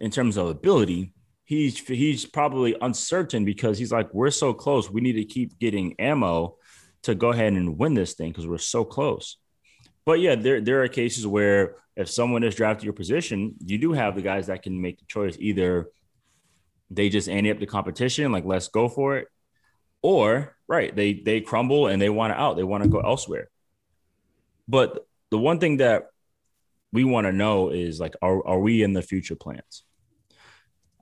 in terms of ability. He's he's probably uncertain because he's like, we're so close. We need to keep getting ammo to go ahead and win this thing because we're so close. But yeah, there there are cases where if someone is drafted your position, you do have the guys that can make the choice. Either they just ante up the competition, like let's go for it, or right, they they crumble and they want to out, they want to go elsewhere. But the one thing that we want to know is like, are are we in the future plans?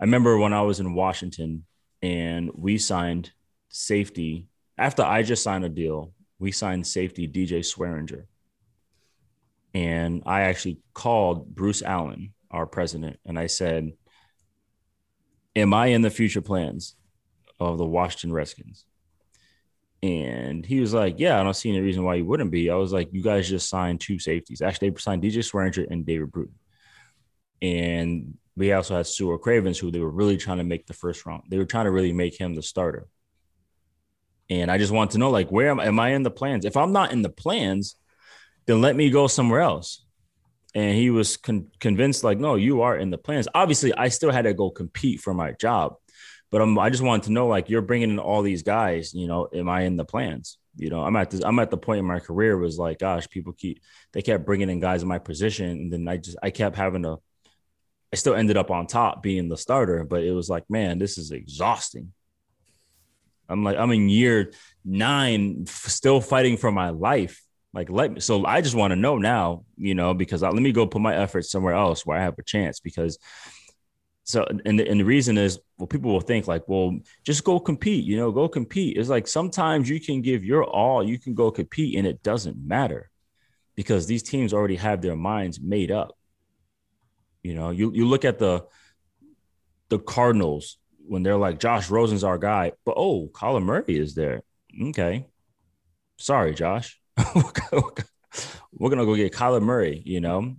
I remember when I was in Washington and we signed safety after I just signed a deal, we signed safety DJ Swearinger and I actually called Bruce Allen, our president, and I said, Am I in the future plans of the Washington Redskins? And he was like, Yeah, I don't see any reason why you wouldn't be. I was like, You guys just signed two safeties. Actually, they signed DJ Swearinger and David Bruton. And we also had Su'a Cravens, who they were really trying to make the first round. They were trying to really make him the starter. And I just want to know, like, where am, am I in the plans? If I'm not in the plans, then let me go somewhere else. And he was con- convinced, like, no, you are in the plans. Obviously, I still had to go compete for my job, but I'm, I just wanted to know, like, you're bringing in all these guys. You know, am I in the plans? You know, I'm at this. I'm at the point in my career was like, gosh, people keep they kept bringing in guys in my position, and then I just I kept having to. I still ended up on top being the starter, but it was like, man, this is exhausting. I'm like, I'm in year nine, still fighting for my life like, let me. So I just want to know now, you know, because I, let me go put my efforts somewhere else where I have a chance. Because so, and the, and the reason is, well, people will think like, well, just go compete, you know, go compete. It's like sometimes you can give your all, you can go compete, and it doesn't matter because these teams already have their minds made up. You know, you you look at the the Cardinals when they're like Josh Rosen's our guy, but oh, Colin Murray is there. Okay, sorry, Josh. we're gonna go get Kyler Murray, you know,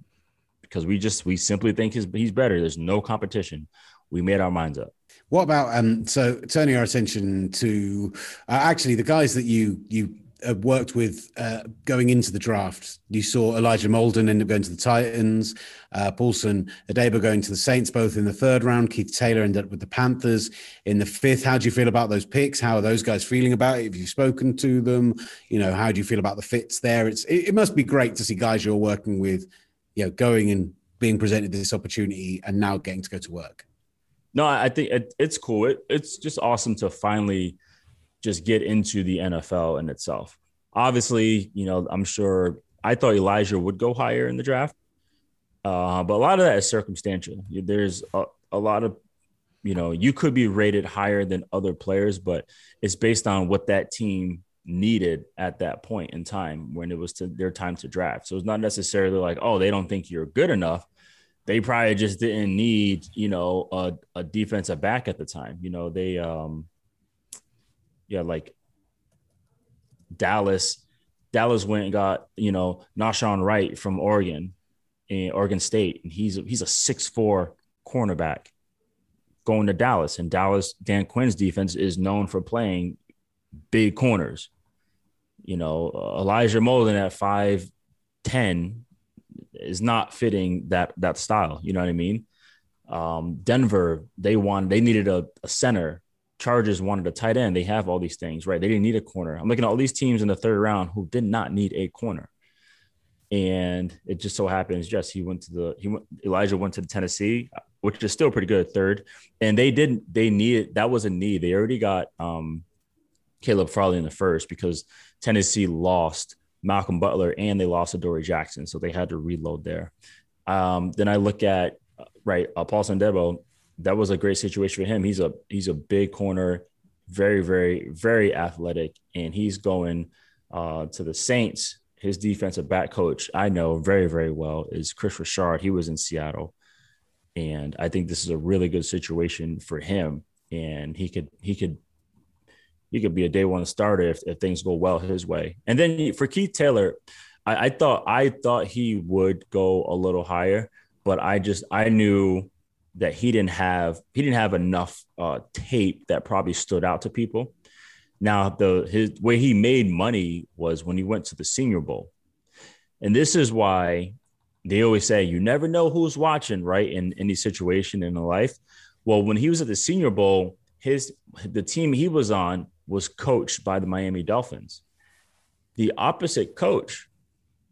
because we just we simply think he's he's better. There's no competition. We made our minds up.
What about um? So turning our attention to uh, actually the guys that you you worked with uh, going into the draft. You saw Elijah Molden end up going to the Titans, uh, Paulson Adebo going to the Saints, both in the third round. Keith Taylor ended up with the Panthers in the fifth. How do you feel about those picks? How are those guys feeling about it? Have you spoken to them? You know, how do you feel about the fits there? It's it, it must be great to see guys you're working with, you know, going and being presented this opportunity and now getting to go to work.
No, I think it, it's cool. It, it's just awesome to finally just get into the NFL in itself. Obviously, you know, I'm sure I thought Elijah would go higher in the draft, uh, but a lot of that is circumstantial. There's a, a lot of, you know, you could be rated higher than other players, but it's based on what that team needed at that point in time when it was to their time to draft. So it's not necessarily like, oh, they don't think you're good enough. They probably just didn't need, you know, a, a defensive back at the time. You know, they um yeah, like Dallas, Dallas went and got, you know, Nahshon Wright from Oregon in Oregon State. And he's he's a six four cornerback going to Dallas. And Dallas, Dan Quinn's defense is known for playing big corners you know, Elijah Molden at five ten is not fitting that that style. You know what I mean? Um, Denver, they wanted they needed a, a, center. Chargers wanted a tight end. They have all these things, right? They didn't need a corner. I'm looking at all these teams in the third round who did not need a corner. And it just so happens, just he went to the he went Elijah went to the Tennessee, which is still pretty good third. And they didn't they needed that was a need. They already got um Caleb Farley in the first because Tennessee lost Malcolm Butler and they lost Adoree Jackson, so they had to reload there. Um, then I look at right uh, Paulson Adebo. That was a great situation for him. He's a he's a big corner, very very very athletic, and he's going uh, to the Saints. His defensive back coach I know very very well is Kris Richard. He was in Seattle, and I think this is a really good situation for him. And he could he could he could be a day one starter if, if things go well his way. And then for Keith Taylor, I, I thought I thought he would go a little higher, but I just I knew that he didn't have he didn't have enough uh, tape that probably stood out to people. Now the his way he made money was when he went to the Senior Bowl, and this is why they always say you never know who's watching, right? In any situation in life. Well, when he was at the Senior Bowl, his the team he was on was coached by the Miami Dolphins. The opposite coach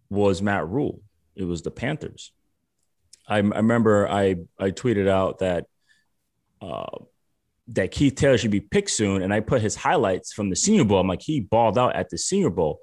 was Matt Rhule. It was the Panthers. I, I remember I I tweeted out that uh, that Keith Taylor should be picked soon, and I put his highlights from the Senior Bowl. I'm like, he balled out at the Senior Bowl,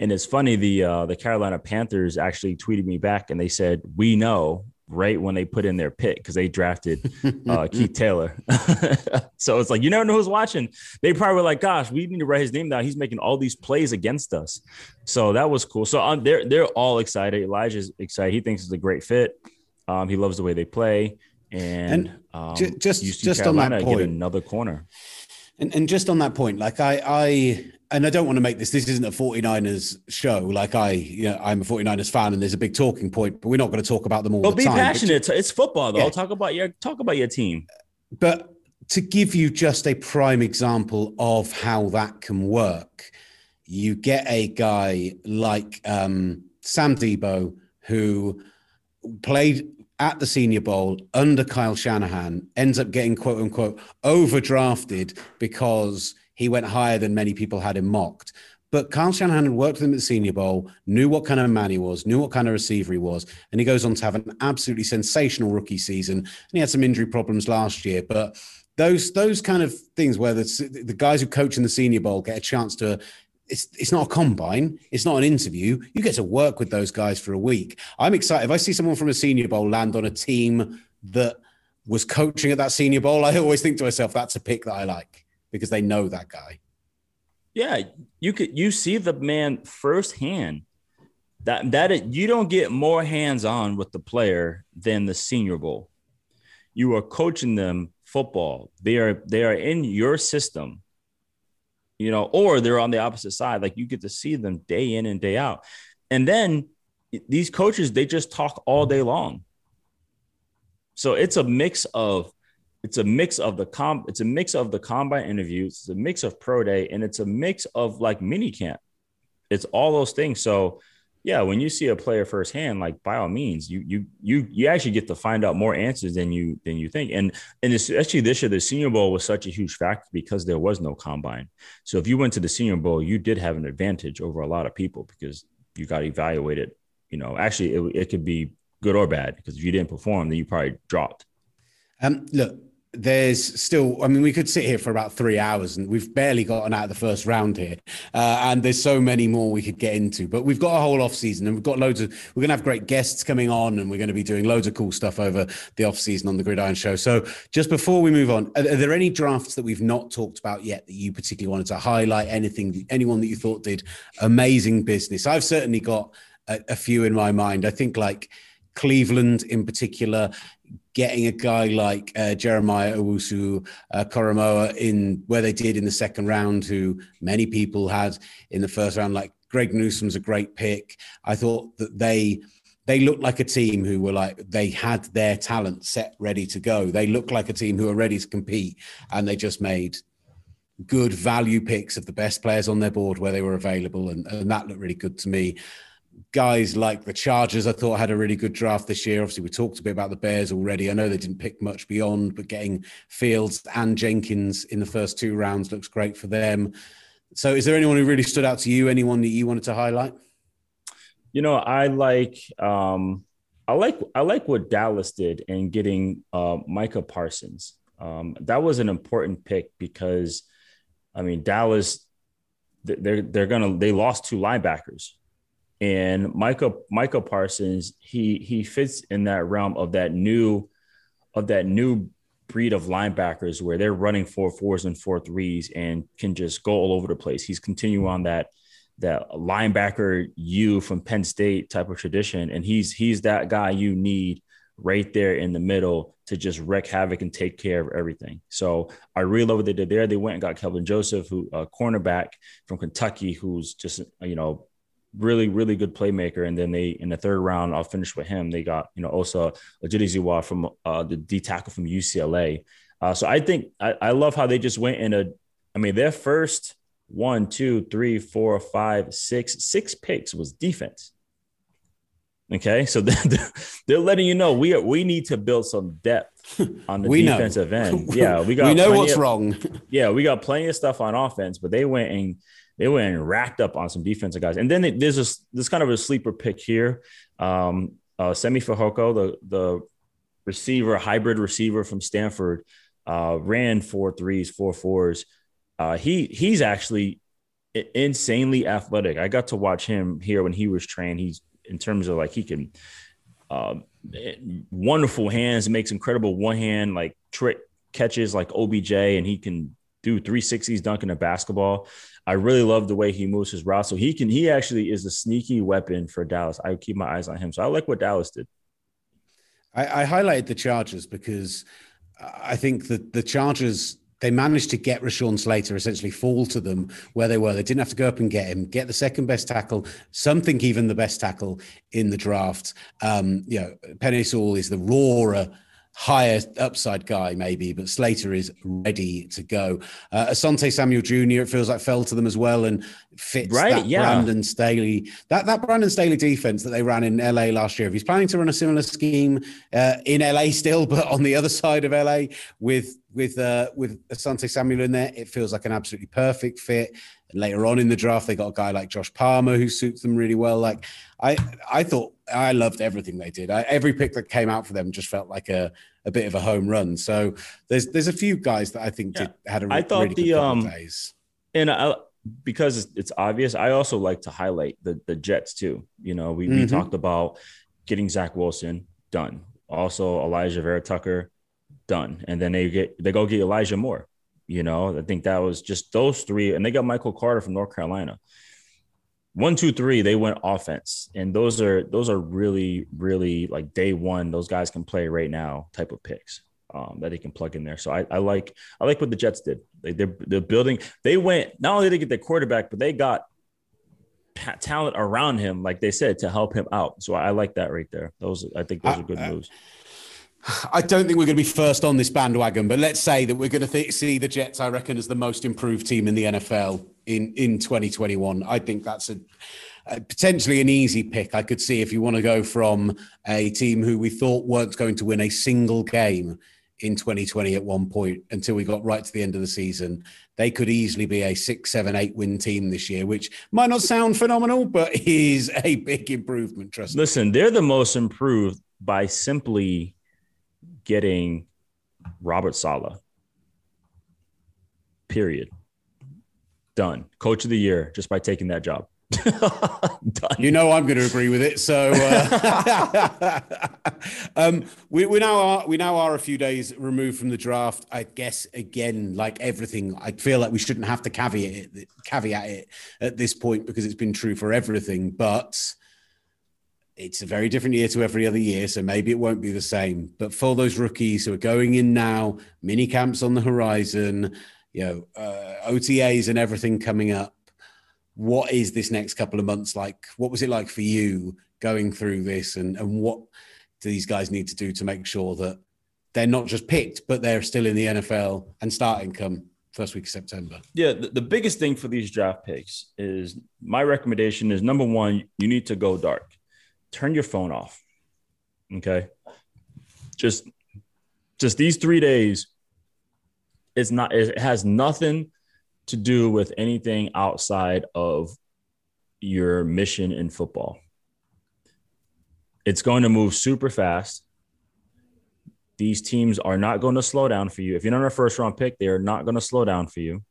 and it's funny. The uh, the Carolina Panthers actually tweeted me back, and they said, "We know right when they put in their pick because they drafted uh, Keith Taylor. so it's like you never know who's watching. They probably were like, "Gosh, we need to write his name down. He's making all these plays against us." So that was cool. So um, they're they're all excited. Elijah's excited. He thinks it's a great fit. Um, he loves the way they play, and, and um,
just just Carolina on that point,
another corner.
And, and just on that point, like I, I and I don't want to make this, this isn't a 49ers show. Like I, you know, I'm a 49ers fan and there's a big talking point, but we're not going to talk about them all
but
the
be
time.
passionate. But, it's football though. Yeah. Talk about your, talk about your team.
But to give you just a prime example of how that can work, you get a guy like um, Sam Debo, who played at the Senior Bowl under Kyle Shanahan, ends up getting quote unquote overdrafted because he went higher than many people had him mocked. But Kyle Shanahan had worked with him at the Senior Bowl, knew what kind of man he was, knew what kind of receiver he was, and he goes on to have an absolutely sensational rookie season. And he had some injury problems last year, but those those kind of things where the, the guys who coach in the Senior Bowl get a chance to it's it's not a combine, it's not an interview. You get to work with those guys for a week. I'm excited if I see someone from a Senior Bowl land on a team that was coaching at that Senior Bowl. I always think to myself, that's a pick that I like because they know that guy.
Yeah, you could you see the man firsthand. That that you don't get more hands on with the player than the Senior Bowl. You are coaching them football. They are they are in your system you know, or they're on the opposite side. Like you get to see them day in and day out. And then these coaches, they just talk all day long. So it's a mix of it's a mix of the comp, it's a mix of the combine interviews, it's a mix of pro day, and it's a mix of like mini camp. It's all those things. So yeah, when you see a player firsthand, like by all means, you you you you actually get to find out more answers than you than you think. And and especially this year, the Senior Bowl was such a huge factor because there was no combine. So if you went to the Senior Bowl, you did have an advantage over a lot of people because you got evaluated. You know, actually, it, it could be good or bad. Because if you didn't perform, then you probably dropped.
Um, look, there's still i mean we could sit here for about three hours and we've barely gotten out of the first round here uh, and there's so many more we could get into but we've got a whole off season and we've got loads of we're going to have great guests coming on and we're going to be doing loads of cool stuff over the off season on the gridiron show. So just before we move on are, are there any drafts that we've not talked about yet that you particularly wanted to highlight? Anything anyone that you thought did amazing business? I've certainly got a, a few in my mind. I think like Cleveland in particular getting a guy like uh, Jeremiah Owusu uh, Koramoah in where they did in the second round, who many people had in the first round, like Greg Newsome's a great pick. I thought that they they looked like a team who were like they had their talent set ready to go. They looked like a team who are ready to compete, and they just made good value picks of the best players on their board where they were available, and, and that looked really good to me guys like the Chargers, I thought had a really good draft this year. Obviously, we talked a bit about the Bears already. I know they didn't pick much beyond, but getting Fields and Jenkins in the first two rounds looks great for them. So, is there anyone who really stood out to you? Anyone that you wanted to highlight?
You know, I like um, I like I like what Dallas did in getting uh, Micah Parsons. Um, that was an important pick because, I mean, Dallas they're they're gonna they lost two linebackers and Michael Michael Parsons, he he fits in that realm of that new of that new breed of linebackers where they're running four fours and four threes and can just go all over the place. He's continuing on that that linebacker you from Penn State type of tradition, and he's he's that guy you need right there in the middle to just wreak havoc and take care of everything. So I really love what they did there. They went and got Kelvin Joseph, who a cornerback from Kentucky, who's just you know really, really good playmaker. And then they in the third round, I'll finish with him. They got you know Osa Odighizuwa from uh, the D tackle from UCLA. Uh, so I think I, I love how they just went in a. I mean, their first one, two, three, four, five, six, six picks was defense. Okay, so they're, they're letting you know we are, we need to build some depth on the defensive know. end. Yeah, we got
we know what's of, wrong.
Yeah, we got plenty of stuff on offense, but they went and they went and racked up on some defensive guys. And then there's this this kind of a sleeper pick here. Um, uh, Simi Fehoko, the the receiver, hybrid receiver from Stanford, uh, ran four threes, four fours. Uh, he he's actually insanely athletic. I got to watch him here when he was trained. He's in terms of like he can uh, wonderful hands, makes incredible one hand like trick catches like OBJ, and he can do 360s dunking a basketball. I really love the way he moves his route. So he can, he actually is a sneaky weapon for Dallas. I keep my eyes on him. So I like what Dallas did.
I, I highlighted the Chargers because I think that the Chargers they managed to get Rashawn Slater essentially fall to them where they were. They didn't have to go up and get him, get the second best tackle, some think even the best tackle in the draft. Um, you know, Sewell is the rawer higher upside guy, maybe, but Slater is ready to go. Uh, Asante Samuel Jr. It feels like fell to them as well and fits right, that yeah. Brandon Staley that that Brandon Staley defense that they ran in LA last year. If he's planning to run a similar scheme uh, in LA still, but on the other side of LA with with uh, with Asante Samuel in there, it feels like an absolutely perfect fit. And later on in the draft, they got a guy like Josh Palmer who suits them really well. Like I I thought I loved everything they did. I, every pick that came out for them just felt like a, a bit of a home run. So there's there's a few guys that I think yeah. did, had a re- I thought really the, um, days.
And I, because it's obvious, I also like to highlight the the Jets too. You know, we, mm-hmm. we talked about getting Zach Wilson done. Also, Alijah Vera-Tucker done, and then they get they go get Elijah Moore. You know, I think that was just those three, and they got Michael Carter from North Carolina one, two, three, they went offense, and those are those are really, really like day one. Those guys can play right now type of picks um, that they can plug in there. So I, I like I like what the Jets did. They, they're they're building. They went not only did they get their quarterback, but they got talent around him, like they said, to help him out. So I like that right there. Those I think those are good moves.
I don't think we're going to be first on this bandwagon, but let's say that we're going to th- see the Jets, I reckon, as the most improved team in the NFL in, in 2021. I think that's a, a potentially an easy pick. I could see if you want to go from a team who we thought weren't going to win a single game in 2020 at one point until we got right to the end of the season. They could easily be a six, seven, eight win team this year, which might not sound phenomenal, but is a big improvement. Trust me.
Listen, me. they're the most improved by simply getting Robert Saleh. Period. Done. Coach of the year just by taking that job.
You know I'm going to agree with it. So uh, um, we, we now are we now are a few days removed from the draft. I guess again, like everything, I feel like we shouldn't have to caveat it, caveat it at this point because it's been true for everything. But it's a very different year to every other year, so maybe it won't be the same. But for those rookies who are going in now, mini camps on the horizon, you know, uh, OTAs and everything coming up what is this next couple of months like? What was it like for you going through this, and and what do these guys need to do to make sure that they're not just picked, but they're still in the NFL and starting come first week of September?
Yeah, the, the biggest thing for these draft picks is my recommendation is number one, you need to go dark. Turn your phone off. Okay. Just just these three days, it's not it has nothing to do with anything outside of your mission in football. It's going to move super fast. These teams are not going to slow down for you. If you're not a first round pick, they are not going to slow down for you.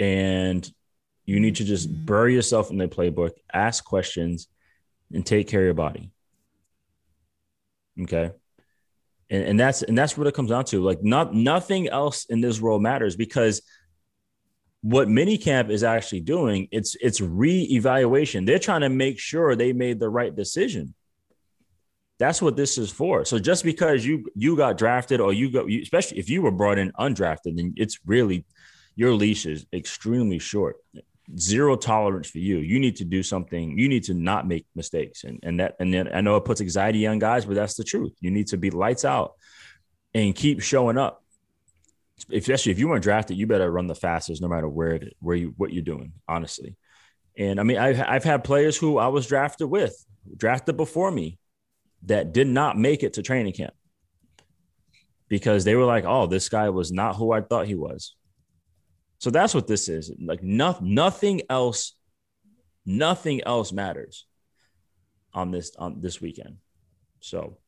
And you need to just bury yourself in the playbook, ask questions, and take care of your body. Okay and, and that's and that's what it comes down to. Like not nothing else in this world matters because what minicamp is actually doing, it's it's re-evaluation. They're trying to make sure they made the right decision. That's what this is for. So just because you you got drafted or you got, you, especially if you were brought in undrafted, then it's really your leash is extremely short zero tolerance for you. You need to do something. You need to not make mistakes. And and that and then I know it puts anxiety on guys, but that's the truth. You need to be lights out and keep showing up. Especially if you weren't drafted, you better run the fastest, no matter where it, where you what you're doing. Honestly, and I mean, I've I've had players who I was drafted with, drafted before me, that did not make it to training camp because they were like, "Oh, this guy was not who I thought he was." So that's what this is. Like no, nothing else, nothing else matters on this on this weekend. So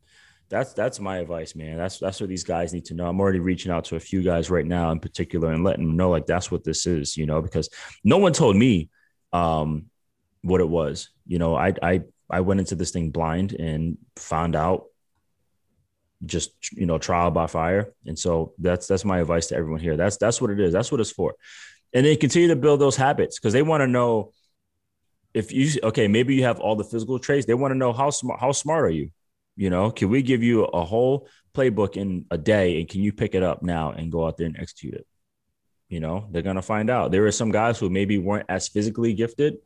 that's that's my advice, man. That's that's what these guys need to know. I'm already reaching out to a few guys right now in particular and letting them know like that's what this is, you know, because no one told me um what it was. You know, I I I went into this thing blind and found out just you know trial by fire. And so that's that's my advice to everyone here. That's that's what it is. That's what it's for. And then continue to build those habits because they want to know if you okay maybe you have all the physical traits. They want to know how smart how smart are you? You know can we give you a whole playbook in a day and can you pick it up now and go out there and execute it? You know they're to find out. There are some guys who maybe weren't as physically gifted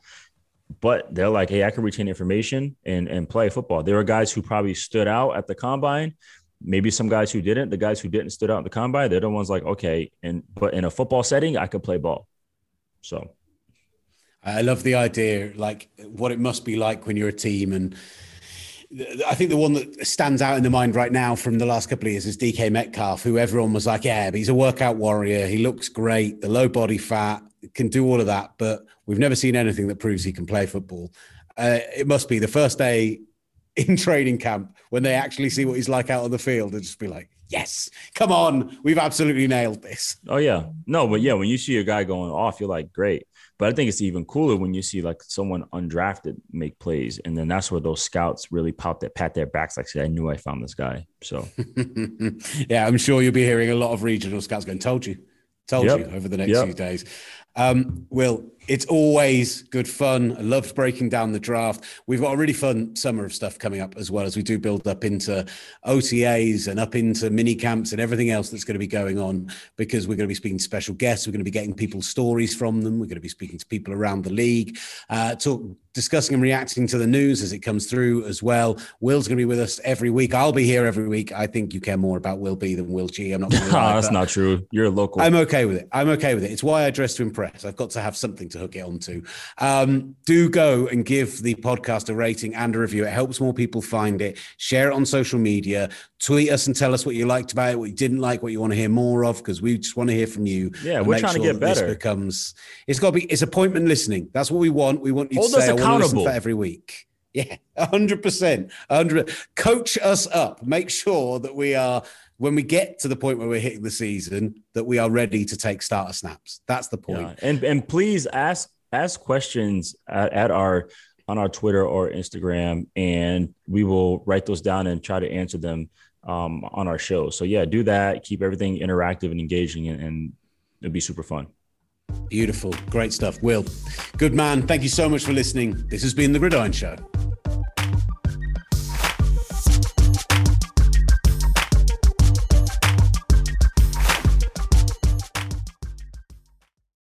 but they're like hey i can retain information and and play football. There are guys who probably stood out at the combine maybe some guys who didn't, the guys who didn't stood out in the combine, they're the ones like, okay, and but in a football setting, I could play ball. So
I love the idea, like what it must be like when you're a team. And I think the one that stands out in the mind right now from the last couple of years is DK Metcalf, who everyone was like, yeah, but he's a workout warrior. He looks great, the low body fat, can do all of that. But we've never seen anything that proves he can play football. Uh, it must be the first day in training camp when they actually see what he's like out on the field and just be like, yes, come on, we've absolutely nailed this.
Oh yeah, no, but yeah, when you see a guy going off, you're like, great. But I think it's even cooler when you see like someone undrafted make plays, and then that's where those scouts really pout that pat their backs, like, say, I knew I found this guy. So,
yeah, I'm sure you'll be hearing a lot of regional scouts going, "Told you, told yep. you," over the next yep. few days. Um, Will, it's always good fun. I loved breaking down the draft. We've got a really fun summer of stuff coming up as well as we do build up into OTAs and up into mini camps and everything else that's going to be going on because we're going to be speaking to special guests. We're going to be getting people's stories from them. We're going to be speaking to people around the league, uh, talk, discussing and reacting to the news as it comes through as well. Will's going to be with us every week. I'll be here every week. I think you care more about Will B than Will G. I'm not.
Gonna lie, that's not true. You're a local.
I'm okay with it. I'm okay with it. It's why I dress to impress. I've got to have something to hook it onto. Um, do go and give the podcast a rating and a review. It helps more people find it. Share it on social media. Tweet us and tell us what you liked about it, what you didn't like, what you want to hear more of, because we just want to hear from you.
Yeah, we're trying sure to get better.
Becomes it's got to be it's appointment listening. That's what we want. We want you
Hold
to say,
us accountable
for every week. Yeah, hundred percent, hundred. Coach us up. Make sure that we are when we get to the point where we're hitting the season that we are ready to take starter snaps. That's the point. Yeah.
And and please ask ask questions at, at our on our Twitter or Instagram, and we will write those down and try to answer them um, on our show. So yeah, do that. Keep everything interactive and engaging, and, and it'll be super fun.
Beautiful, great stuff, Will. Good man. Thank you so much for listening. This has been the Gridiron Show.